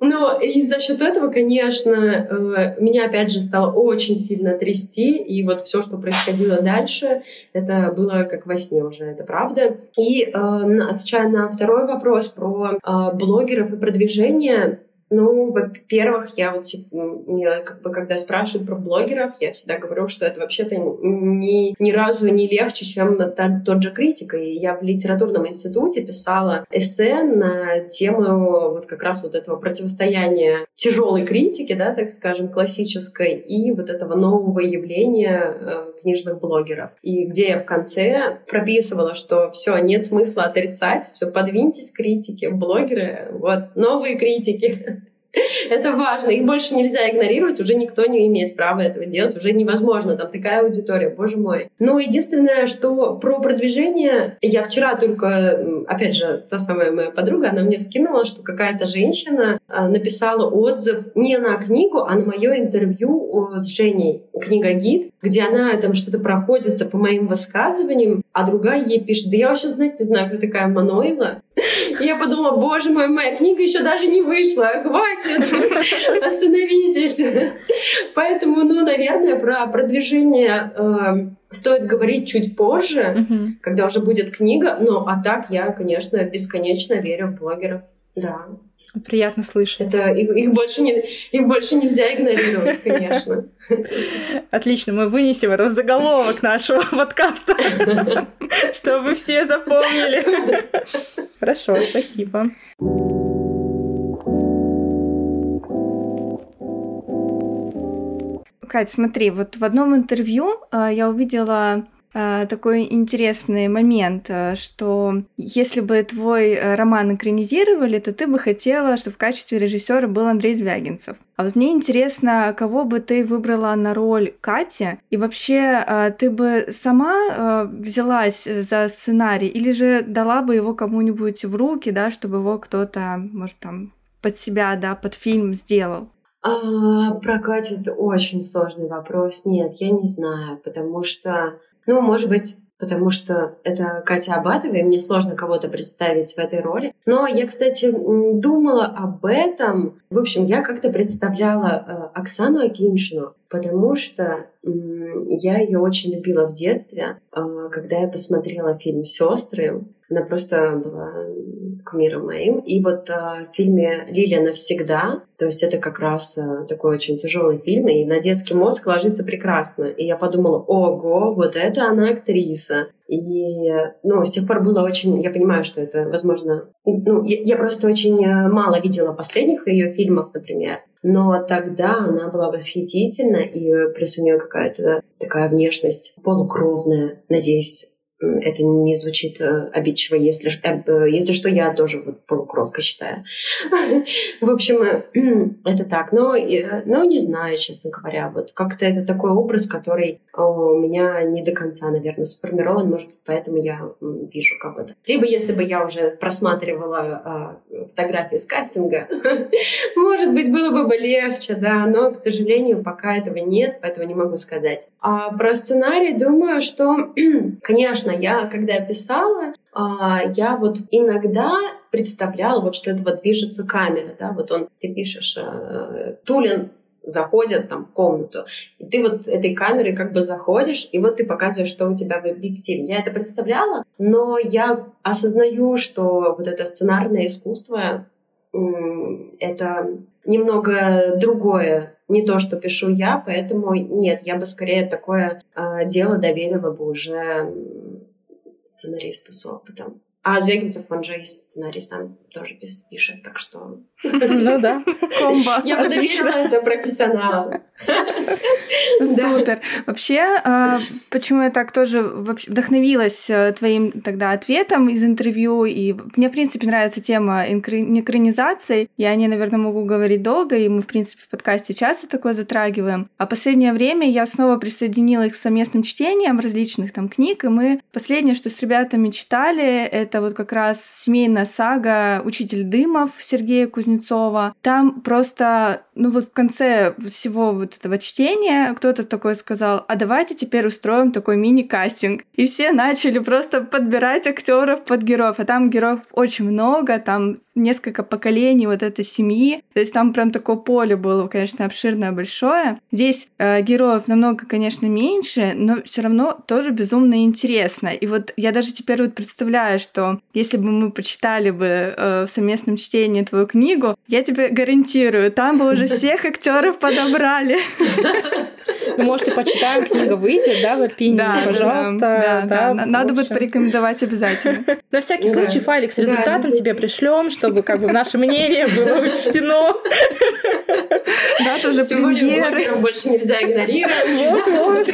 Но и за счет этого, конечно, э, меня опять же стало очень сильно трясти. И вот все, что происходило дальше, это было как во сне уже, это правда. И э, отвечая на второй вопрос про э, блогеров и продвижение, ну, во-первых, я вот мне как бы когда спрашивают про блогеров, я всегда говорю, что это вообще-то ни, ни разу не легче, чем та, тот же критика. И я в литературном институте писала эссе на тему вот как раз вот этого противостояния тяжелой критики, да, так скажем, классической, и вот этого нового явления э, книжных блогеров. И где я в конце прописывала, что все, нет смысла отрицать, все, подвиньтесь критики, блогеры, вот, новые критики. Это важно. Их больше нельзя игнорировать, уже никто не имеет права этого делать, уже невозможно. Там такая аудитория, боже мой. Но единственное, что про продвижение, я вчера только, опять же, та самая моя подруга, она мне скинула, что какая-то женщина а, написала отзыв не на книгу, а на мое интервью с Женей, книга гид, где она там что-то проходится по моим высказываниям, а другая ей пишет, да я вообще знать не знаю, кто такая Манойла. Я подумала, боже мой, моя книга еще даже не вышла, хватит, остановитесь. Поэтому, ну, наверное, про продвижение э, стоит говорить чуть позже, когда уже будет книга. Но а так я, конечно, бесконечно верю в блогеров. Да. Приятно слышать. Это их, их больше не их больше нельзя игнорировать, конечно. Отлично, мы вынесем это в заголовок нашего подкаста, чтобы все запомнили. Хорошо, спасибо. Кать, смотри, вот в одном интервью э, я увидела такой интересный момент, э, что если бы твой э, роман экранизировали, то ты бы хотела, чтобы в качестве режиссера был Андрей Звягинцев. А вот мне интересно, кого бы ты выбрала на роль Кати, и вообще э, ты бы сама э, взялась за сценарий, или же дала бы его кому-нибудь в руки, да, чтобы его кто-то, может, там под себя, да, под фильм сделал? А, про Катю это очень сложный вопрос. Нет, я не знаю, потому что, ну, может быть, потому что это Катя Абатова, и мне сложно кого-то представить в этой роли. Но я, кстати, думала об этом. В общем, я как-то представляла э, Оксану Акиншину, потому что я ее очень любила в детстве, а, когда я посмотрела фильм «Сестры». Она просто была кумиром моим. И вот а, в фильме «Лилия навсегда», то есть это как раз а, такой очень тяжелый фильм, и на детский мозг ложится прекрасно. И я подумала, ого, вот это она актриса. И, ну, с тех пор было очень... Я понимаю, что это, возможно... Ну, я, я просто очень э, мало видела последних ее фильмов, например. Но тогда она была восхитительна, и плюс у нее какая-то такая внешность полукровная, надеюсь, это не звучит э, обидчиво, если, э, если что, я тоже вот полукровка считаю. В общем, э, это так. Но, но не знаю, честно говоря. Вот как-то это такой образ, который у меня не до конца, наверное, сформирован. Может быть, поэтому я вижу кого-то. Либо если бы я уже просматривала фотографии с кастинга, может быть, было бы легче, да. Но, к сожалению, пока этого нет, поэтому не могу сказать. А про сценарий думаю, что, конечно, я когда писала, а, я вот иногда представляла, вот что это вот движется камера, да, вот он, ты пишешь, э, Тулин заходит там в комнату, и ты вот этой камерой как бы заходишь, и вот ты показываешь, что у тебя в объективе. Я это представляла, но я осознаю, что вот это сценарное искусство это немного другое, не то, что пишу я, поэтому нет, я бы скорее такое э, дело доверила бы уже сценаристу с опытом. А Звягинцев, он же есть сценарий сам тоже пишет, так что... Ну да, комбо. Я бы доверила это профессионалу. Супер. Вообще, а, почему я так тоже вдохновилась э, твоим тогда ответом из интервью, и мне, в принципе, нравится тема экранизации, я о ней, наверное, могу говорить долго, и мы, в принципе, в подкасте часто такое затрагиваем. А последнее время я снова присоединила их к совместным чтениям различных там книг, и мы последнее, что с ребятами читали, это вот как раз семейная сага «Учитель Дымов» Сергея Кузнецова. Там просто, ну вот в конце всего вот этого чтения кто-то такой сказал, а давайте теперь устроим такой мини-кастинг. И все начали просто подбирать актеров под героев. А там героев очень много, там несколько поколений вот этой семьи. То есть там прям такое поле было, конечно, обширное, большое. Здесь э, героев намного, конечно, меньше, но все равно тоже безумно интересно. И вот я даже теперь вот представляю, что если бы мы почитали бы э, в совместном чтении твою книгу, я тебе гарантирую, там бы уже всех актеров подобрали. Вы можете почитаем, книга выйдет, да, в Альпине, да, пожалуйста. Да, да, да. Надо будет порекомендовать обязательно. На всякий случай файлик с результатом тебе пришлем, чтобы как бы наше мнение было учтено. Да, тоже Тем более блогеров больше нельзя игнорировать. Вот, вот.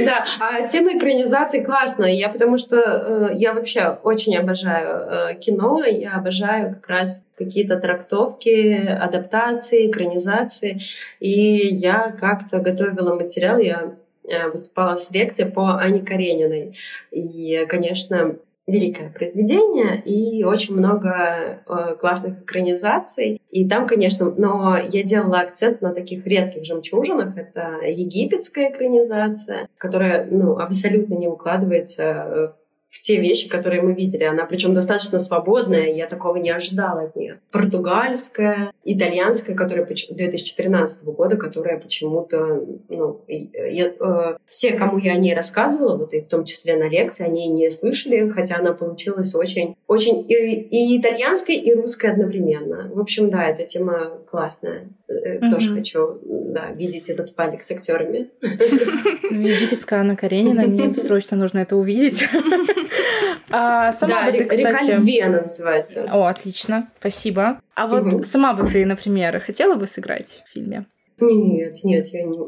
Да, а тема экранизации классная. Я потому что э, я вообще очень обожаю э, кино, я обожаю как раз какие-то трактовки, адаптации, экранизации. И я как-то готовила материал, я э, выступала с лекцией по Ане Карениной. И, конечно, великое произведение и очень много э, классных экранизаций. И там, конечно, но я делала акцент на таких редких жемчужинах. Это египетская экранизация, которая ну, абсолютно не укладывается в те вещи, которые мы видели. Она причем достаточно свободная, я такого не ожидала от нее. Португальская, итальянская, которая 2013 года, которая почему-то, ну, я, э, все, кому я о ней рассказывала, вот и в том числе на лекции, они не слышали, хотя она получилась очень, очень и, и итальянской, и русской одновременно. В общем, да, эта тема классная. Mm-hmm. Тоже хочу да, видеть этот файлик с актерами. Египетская Анна Каренина, мне срочно нужно это увидеть. А сама да, бы ты, кстати... «Река любви» она называется. О, отлично, спасибо. А вот угу. сама бы ты, например, хотела бы сыграть в фильме? Нет, нет, я не...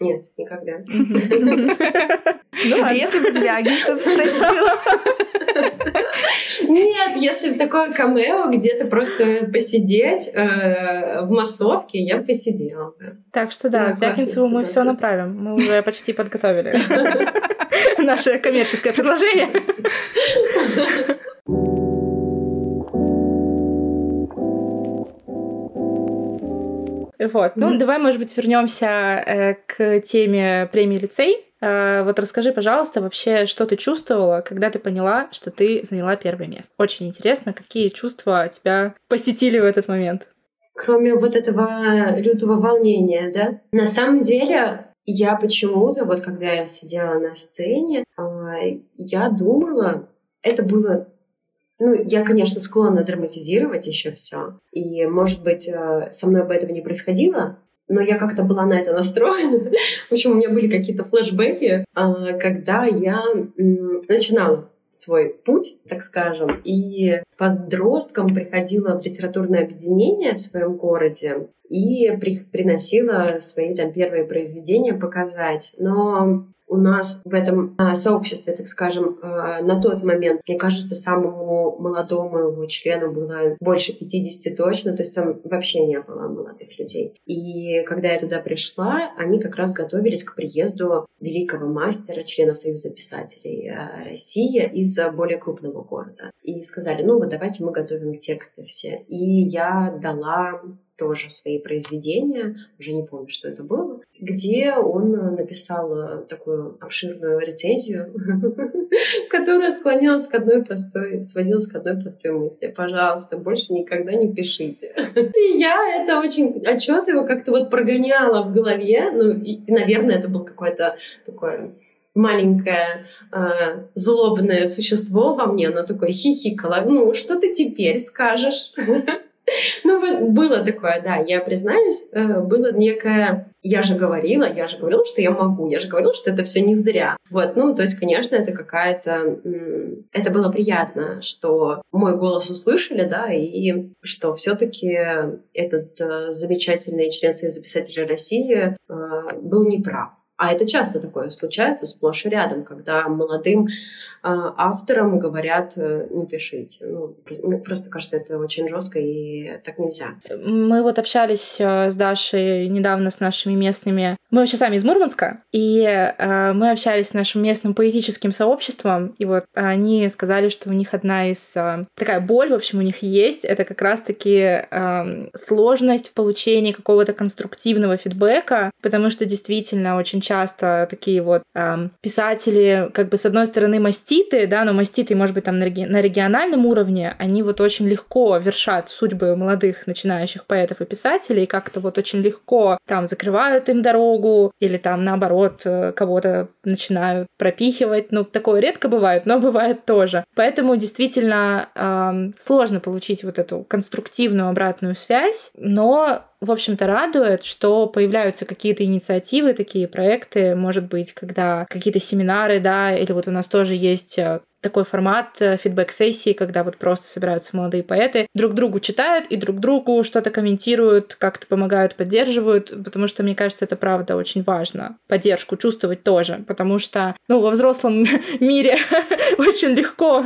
Нет, никогда. Ну, а если бы Звягинцев спросила? Нет, если такое камео, где-то просто посидеть э, в массовке, я бы посидела. Так что да, Звягинцеву мы все направим. Мы уже почти подготовили наше коммерческое предложение. Вот. Ну, давай, может быть, вернемся э, к теме премии лицей. Э, вот расскажи, пожалуйста, вообще, что ты чувствовала, когда ты поняла, что ты заняла первое место. Очень интересно, какие чувства тебя посетили в этот момент. Кроме вот этого лютого волнения, да? На самом деле, я почему-то, вот когда я сидела на сцене, а, я думала, это было ну, я, конечно, склонна драматизировать еще все. И, может быть, э, со мной бы этого не происходило, но я как-то была на это настроена. В общем, у меня были какие-то флешбеки, а, когда я начинала свой путь, так скажем, и подростком приходила в литературное объединение в своем городе и при, приносила свои там первые произведения показать. Но у нас в этом а, сообществе, так скажем, а, на тот момент, мне кажется, самому молодому его члену было больше 50 точно, то есть там вообще не было молодых людей. И когда я туда пришла, они как раз готовились к приезду великого мастера, члена Союза писателей а, России из более крупного города. И сказали, ну вот давайте мы готовим тексты все. И я дала тоже свои произведения, уже не помню, что это было, где он написал э, такую обширную рецензию, которая склонялась к одной простой, сводилась к одной простой мысли. Пожалуйста, больше никогда не пишите. И я это очень отчетливо как-то вот прогоняла в голове. Ну, и, наверное, это был какой-то такой маленькое э, злобное существо во мне, оно такое хихикало. Ну, что ты теперь скажешь? Ну, было такое, да, я признаюсь, э, было некое... Я же говорила, я же говорила, что я могу, я же говорила, что это все не зря. Вот, ну, то есть, конечно, это какая-то... Это было приятно, что мой голос услышали, да, и что все таки этот э, замечательный член Союза писателей России э, был неправ. А это часто такое случается сплошь и рядом, когда молодым э, авторам говорят э, не пишите. Ну, мне просто кажется, это очень жестко и так нельзя. Мы вот общались э, с Дашей недавно с нашими местными. Мы вообще сами из Мурманска, и э, мы общались с нашим местным поэтическим сообществом, и вот они сказали, что у них одна из э, такая боль, в общем, у них есть, это как раз-таки э, сложность в получении какого-то конструктивного фидбэка, потому что действительно очень часто часто такие вот э, писатели, как бы с одной стороны маститы, да, но маститы, может быть, там на, реги- на региональном уровне, они вот очень легко вершат судьбы молодых начинающих поэтов и писателей, как-то вот очень легко там закрывают им дорогу или там наоборот э, кого-то начинают пропихивать. Ну, такое редко бывает, но бывает тоже. Поэтому действительно э, сложно получить вот эту конструктивную обратную связь, но в общем-то, радует, что появляются какие-то инициативы, такие проекты, может быть, когда какие-то семинары, да, или вот у нас тоже есть э, такой формат э, фидбэк-сессии, когда вот просто собираются молодые поэты, друг другу читают и друг другу что-то комментируют, как-то помогают, поддерживают, потому что, мне кажется, это правда очень важно. Поддержку чувствовать тоже, потому что, ну, во взрослом мире очень легко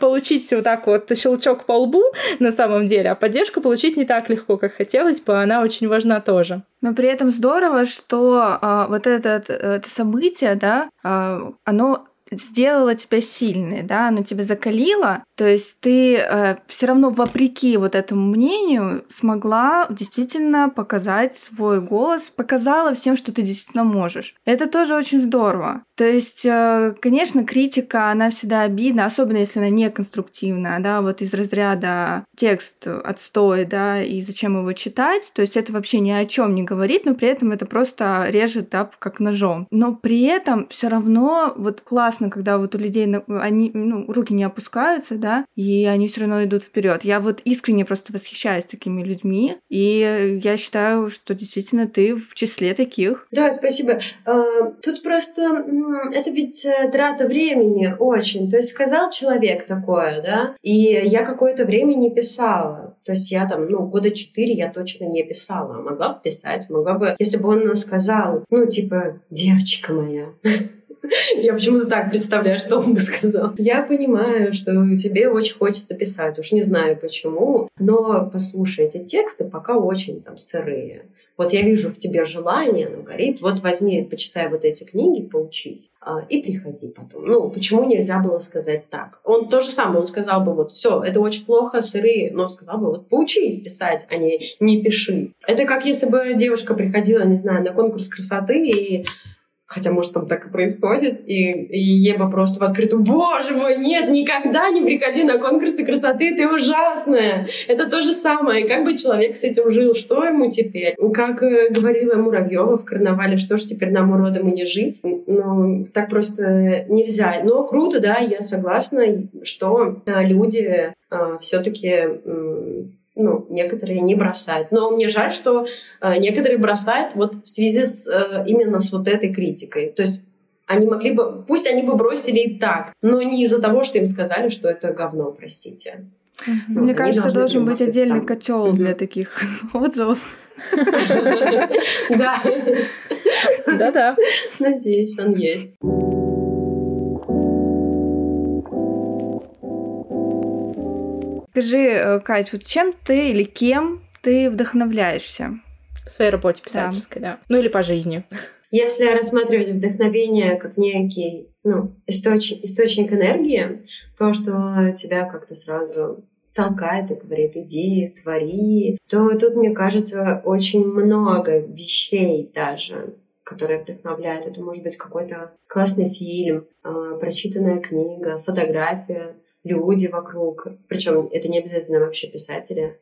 получить вот так вот щелчок по лбу на самом деле, а поддержку получить не так легко, как хотелось бы, она очень важна тоже. Но при этом здорово, что а, вот это, это событие, да, а, оно сделало тебя сильной, да, оно тебя закалило, то есть ты э, все равно вопреки вот этому мнению смогла действительно показать свой голос, показала всем, что ты действительно можешь. Это тоже очень здорово. То есть, э, конечно, критика, она всегда обидна, особенно если она не конструктивная, да, вот из разряда текст отстой, да, и зачем его читать, то есть это вообще ни о чем не говорит, но при этом это просто режет, да, как ножом. Но при этом все равно вот классно, когда вот у людей они, ну, руки не опускаются, да, и они все равно идут вперед. Я вот искренне просто восхищаюсь такими людьми, и я считаю, что действительно ты в числе таких. Да, спасибо. А, тут просто это ведь э, трата времени очень. То есть сказал человек такое, да, и я какое-то время не писала. То есть я там, ну, года четыре я точно не писала. Могла бы писать, могла бы, если бы он сказал, ну, типа, девочка моя, Я почему-то так представляю, что он бы сказал. Я понимаю, что тебе очень хочется писать. Уж не знаю почему. Но послушай, эти тексты пока очень там сырые. Вот я вижу в тебе желание, оно горит. Вот возьми, почитай вот эти книги, поучись а, и приходи потом. Ну, почему нельзя было сказать так? Он то же самое, он сказал бы вот, все, это очень плохо, сырые, но сказал бы вот, поучись писать, а не не пиши. Это как если бы девушка приходила, не знаю, на конкурс красоты и Хотя, может, там так и происходит. И, и Еба просто в открытую, боже мой, нет, никогда не приходи на конкурсы красоты, ты ужасная. Это то же самое. И как бы человек с этим жил, что ему теперь? Как э, говорила Муравьева в карнавале, что ж теперь нам, уродам, и не жить? Ну, так просто нельзя. Но круто, да, я согласна, что э, люди э, все-таки ну, некоторые не бросают. Но мне жаль, что э, некоторые бросают вот в связи с э, именно с вот этой критикой. То есть они могли бы, пусть они бы бросили и так, но не из-за того, что им сказали, что это говно, простите. Ну, Мне кажется, должен быть отдельный котел для таких отзывов. Да. Да-да. Надеюсь, он есть. Скажи, э, Кать, вот чем ты или кем ты вдохновляешься? В своей работе писательской, да. да. Ну или по жизни. Если рассматривать вдохновение как некий ну, источник, источник энергии, то, что тебя как-то сразу толкает и говорит, иди, твори, то тут, мне кажется, очень много вещей даже, которые вдохновляют. Это может быть какой-то классный фильм, а, прочитанная книга, фотография, люди вокруг. Причем это не обязательно вообще писатели.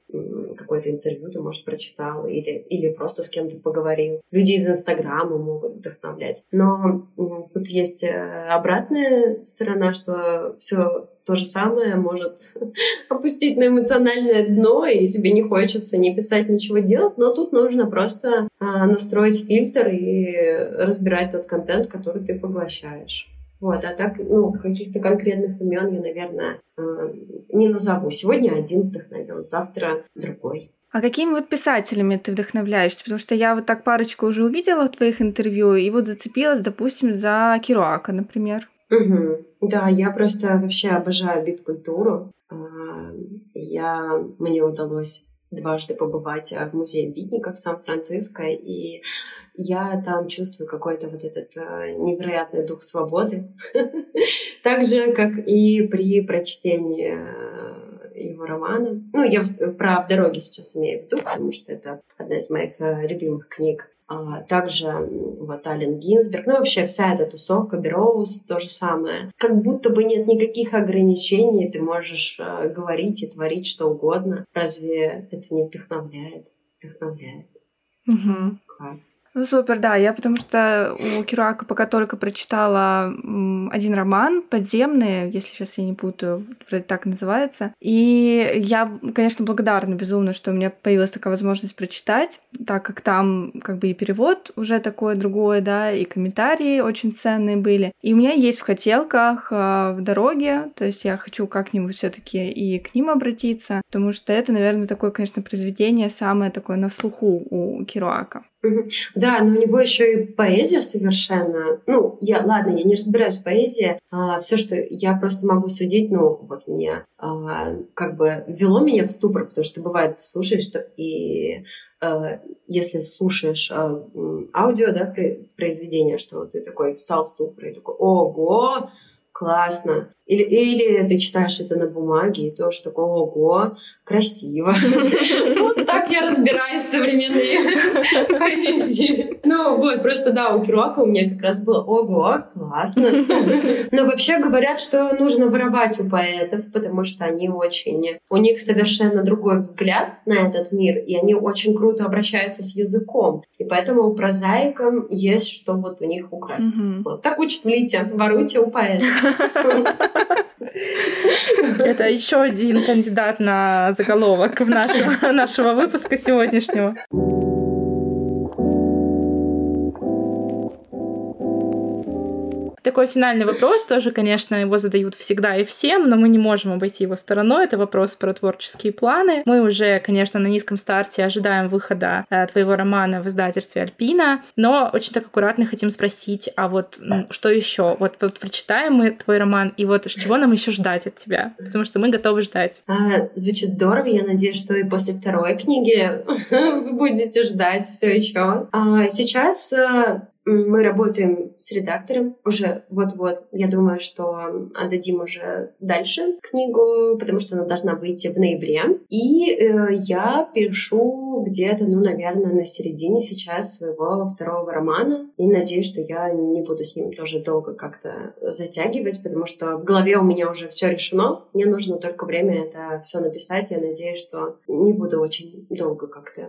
Какое-то интервью ты, может, прочитал или, или просто с кем-то поговорил. Люди из Инстаграма могут вдохновлять. Но тут есть э, обратная сторона, что все то же самое может опустить на эмоциональное дно, и тебе не хочется ни писать, ничего делать, но тут нужно просто а, настроить фильтр и разбирать тот контент, который ты поглощаешь. Вот, а так, ну, каких-то конкретных имен я, наверное, э, не назову. Сегодня один вдохновил, завтра другой. А какими вот писателями ты вдохновляешься? Потому что я вот так парочку уже увидела в твоих интервью, и вот зацепилась, допустим, за Кируака, например. Угу. Да, я просто вообще обожаю бит-культуру. А, я, мне удалось дважды побывать в музее битников Сан-Франциско, и я там чувствую какой-то вот этот э, невероятный дух свободы. Так же, как и при прочтении э, его романа. Ну, я про «В дороге» сейчас имею в виду, потому что это одна из моих э, любимых книг. А также вот Ален Гинзберг, ну вообще вся эта тусовка, Бероуз, то же самое. Как будто бы нет никаких ограничений, ты можешь э, говорить и творить что угодно. Разве это не вдохновляет? Вдохновляет. Угу. Класс. Ну, супер, да. Я потому что у Кируака пока только прочитала один роман «Подземные», если сейчас я не путаю, вроде так называется. И я, конечно, благодарна безумно, что у меня появилась такая возможность прочитать, так как там как бы и перевод уже такой другой, да, и комментарии очень ценные были. И у меня есть в хотелках э, в дороге, то есть я хочу как-нибудь все таки и к ним обратиться, потому что это, наверное, такое, конечно, произведение самое такое на слуху у Кируака. Да, но у него еще и поэзия совершенно. Ну, я, ладно, я не разбираюсь в поэзии. А, все, что я просто могу судить, ну, вот мне а, как бы ввело меня в ступор, потому что бывает, слушаешь, что и а, если слушаешь а, аудио, да, произведение, что ты такой встал в ступор и такой, ого, классно. Или, или ты читаешь это на бумаге и тоже такое, ого, красиво. Вот так я разбираюсь в современной поэзии. Ну вот, просто да, у Кируака у меня как раз было, ого, классно. Но вообще говорят, что нужно воровать у поэтов, потому что они очень... У них совершенно другой взгляд на этот мир, и они очень круто обращаются с языком. И поэтому у прозаикам есть что вот у них украсть. Вот так учат в Лите. Воруйте у поэтов. Это еще один кандидат на заголовок нашего выпуска сегодняшнего. Такой финальный вопрос, тоже, конечно, его задают всегда и всем, но мы не можем обойти его стороной. Это вопрос про творческие планы. Мы уже, конечно, на низком старте ожидаем выхода э, твоего романа в издательстве Альпина, но очень так аккуратно хотим спросить, а вот что еще? Вот, вот прочитаем мы твой роман, и вот чего нам еще ждать от тебя? Потому что мы готовы ждать. А, звучит здорово. Я надеюсь, что и после второй книги вы будете ждать все еще. А сейчас э, мы работаем с редактором уже вот-вот. Я думаю, что отдадим уже дальше книгу, потому что она должна выйти в ноябре. И э, я пишу где-то, ну, наверное, на середине сейчас своего второго романа. И надеюсь, что я не буду с ним тоже долго как-то затягивать, потому что в голове у меня уже все решено. Мне нужно только время это все написать. Я надеюсь, что не буду очень долго как-то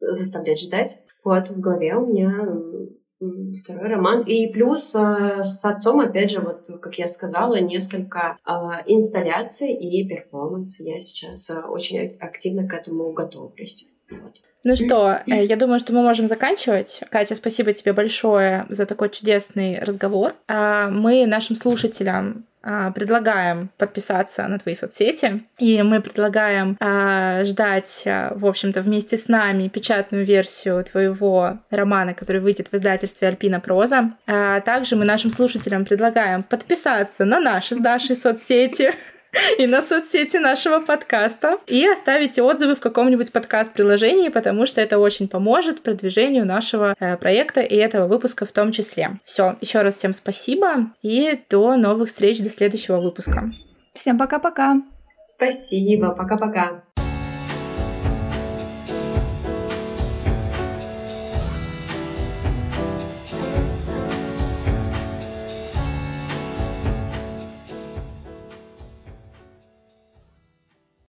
заставлять ждать. Вот в голове у меня второй роман. И плюс э, с отцом, опять же, вот, как я сказала, несколько э, инсталляций и перформанс. Я сейчас э, очень активно к этому готовлюсь. Ну что, я думаю, что мы можем заканчивать. Катя, спасибо тебе большое за такой чудесный разговор. А мы нашим слушателям а, предлагаем подписаться на твои соцсети, и мы предлагаем а, ждать, в общем-то, вместе с нами печатную версию твоего романа, который выйдет в издательстве Альпина Проза. А также мы нашим слушателям предлагаем подписаться на наши с Дашей соцсети, и на соцсети нашего подкаста. И оставите отзывы в каком-нибудь подкаст-приложении, потому что это очень поможет продвижению нашего э, проекта и этого выпуска в том числе. Все, еще раз всем спасибо и до новых встреч, до следующего выпуска. Всем пока-пока. Спасибо, пока-пока.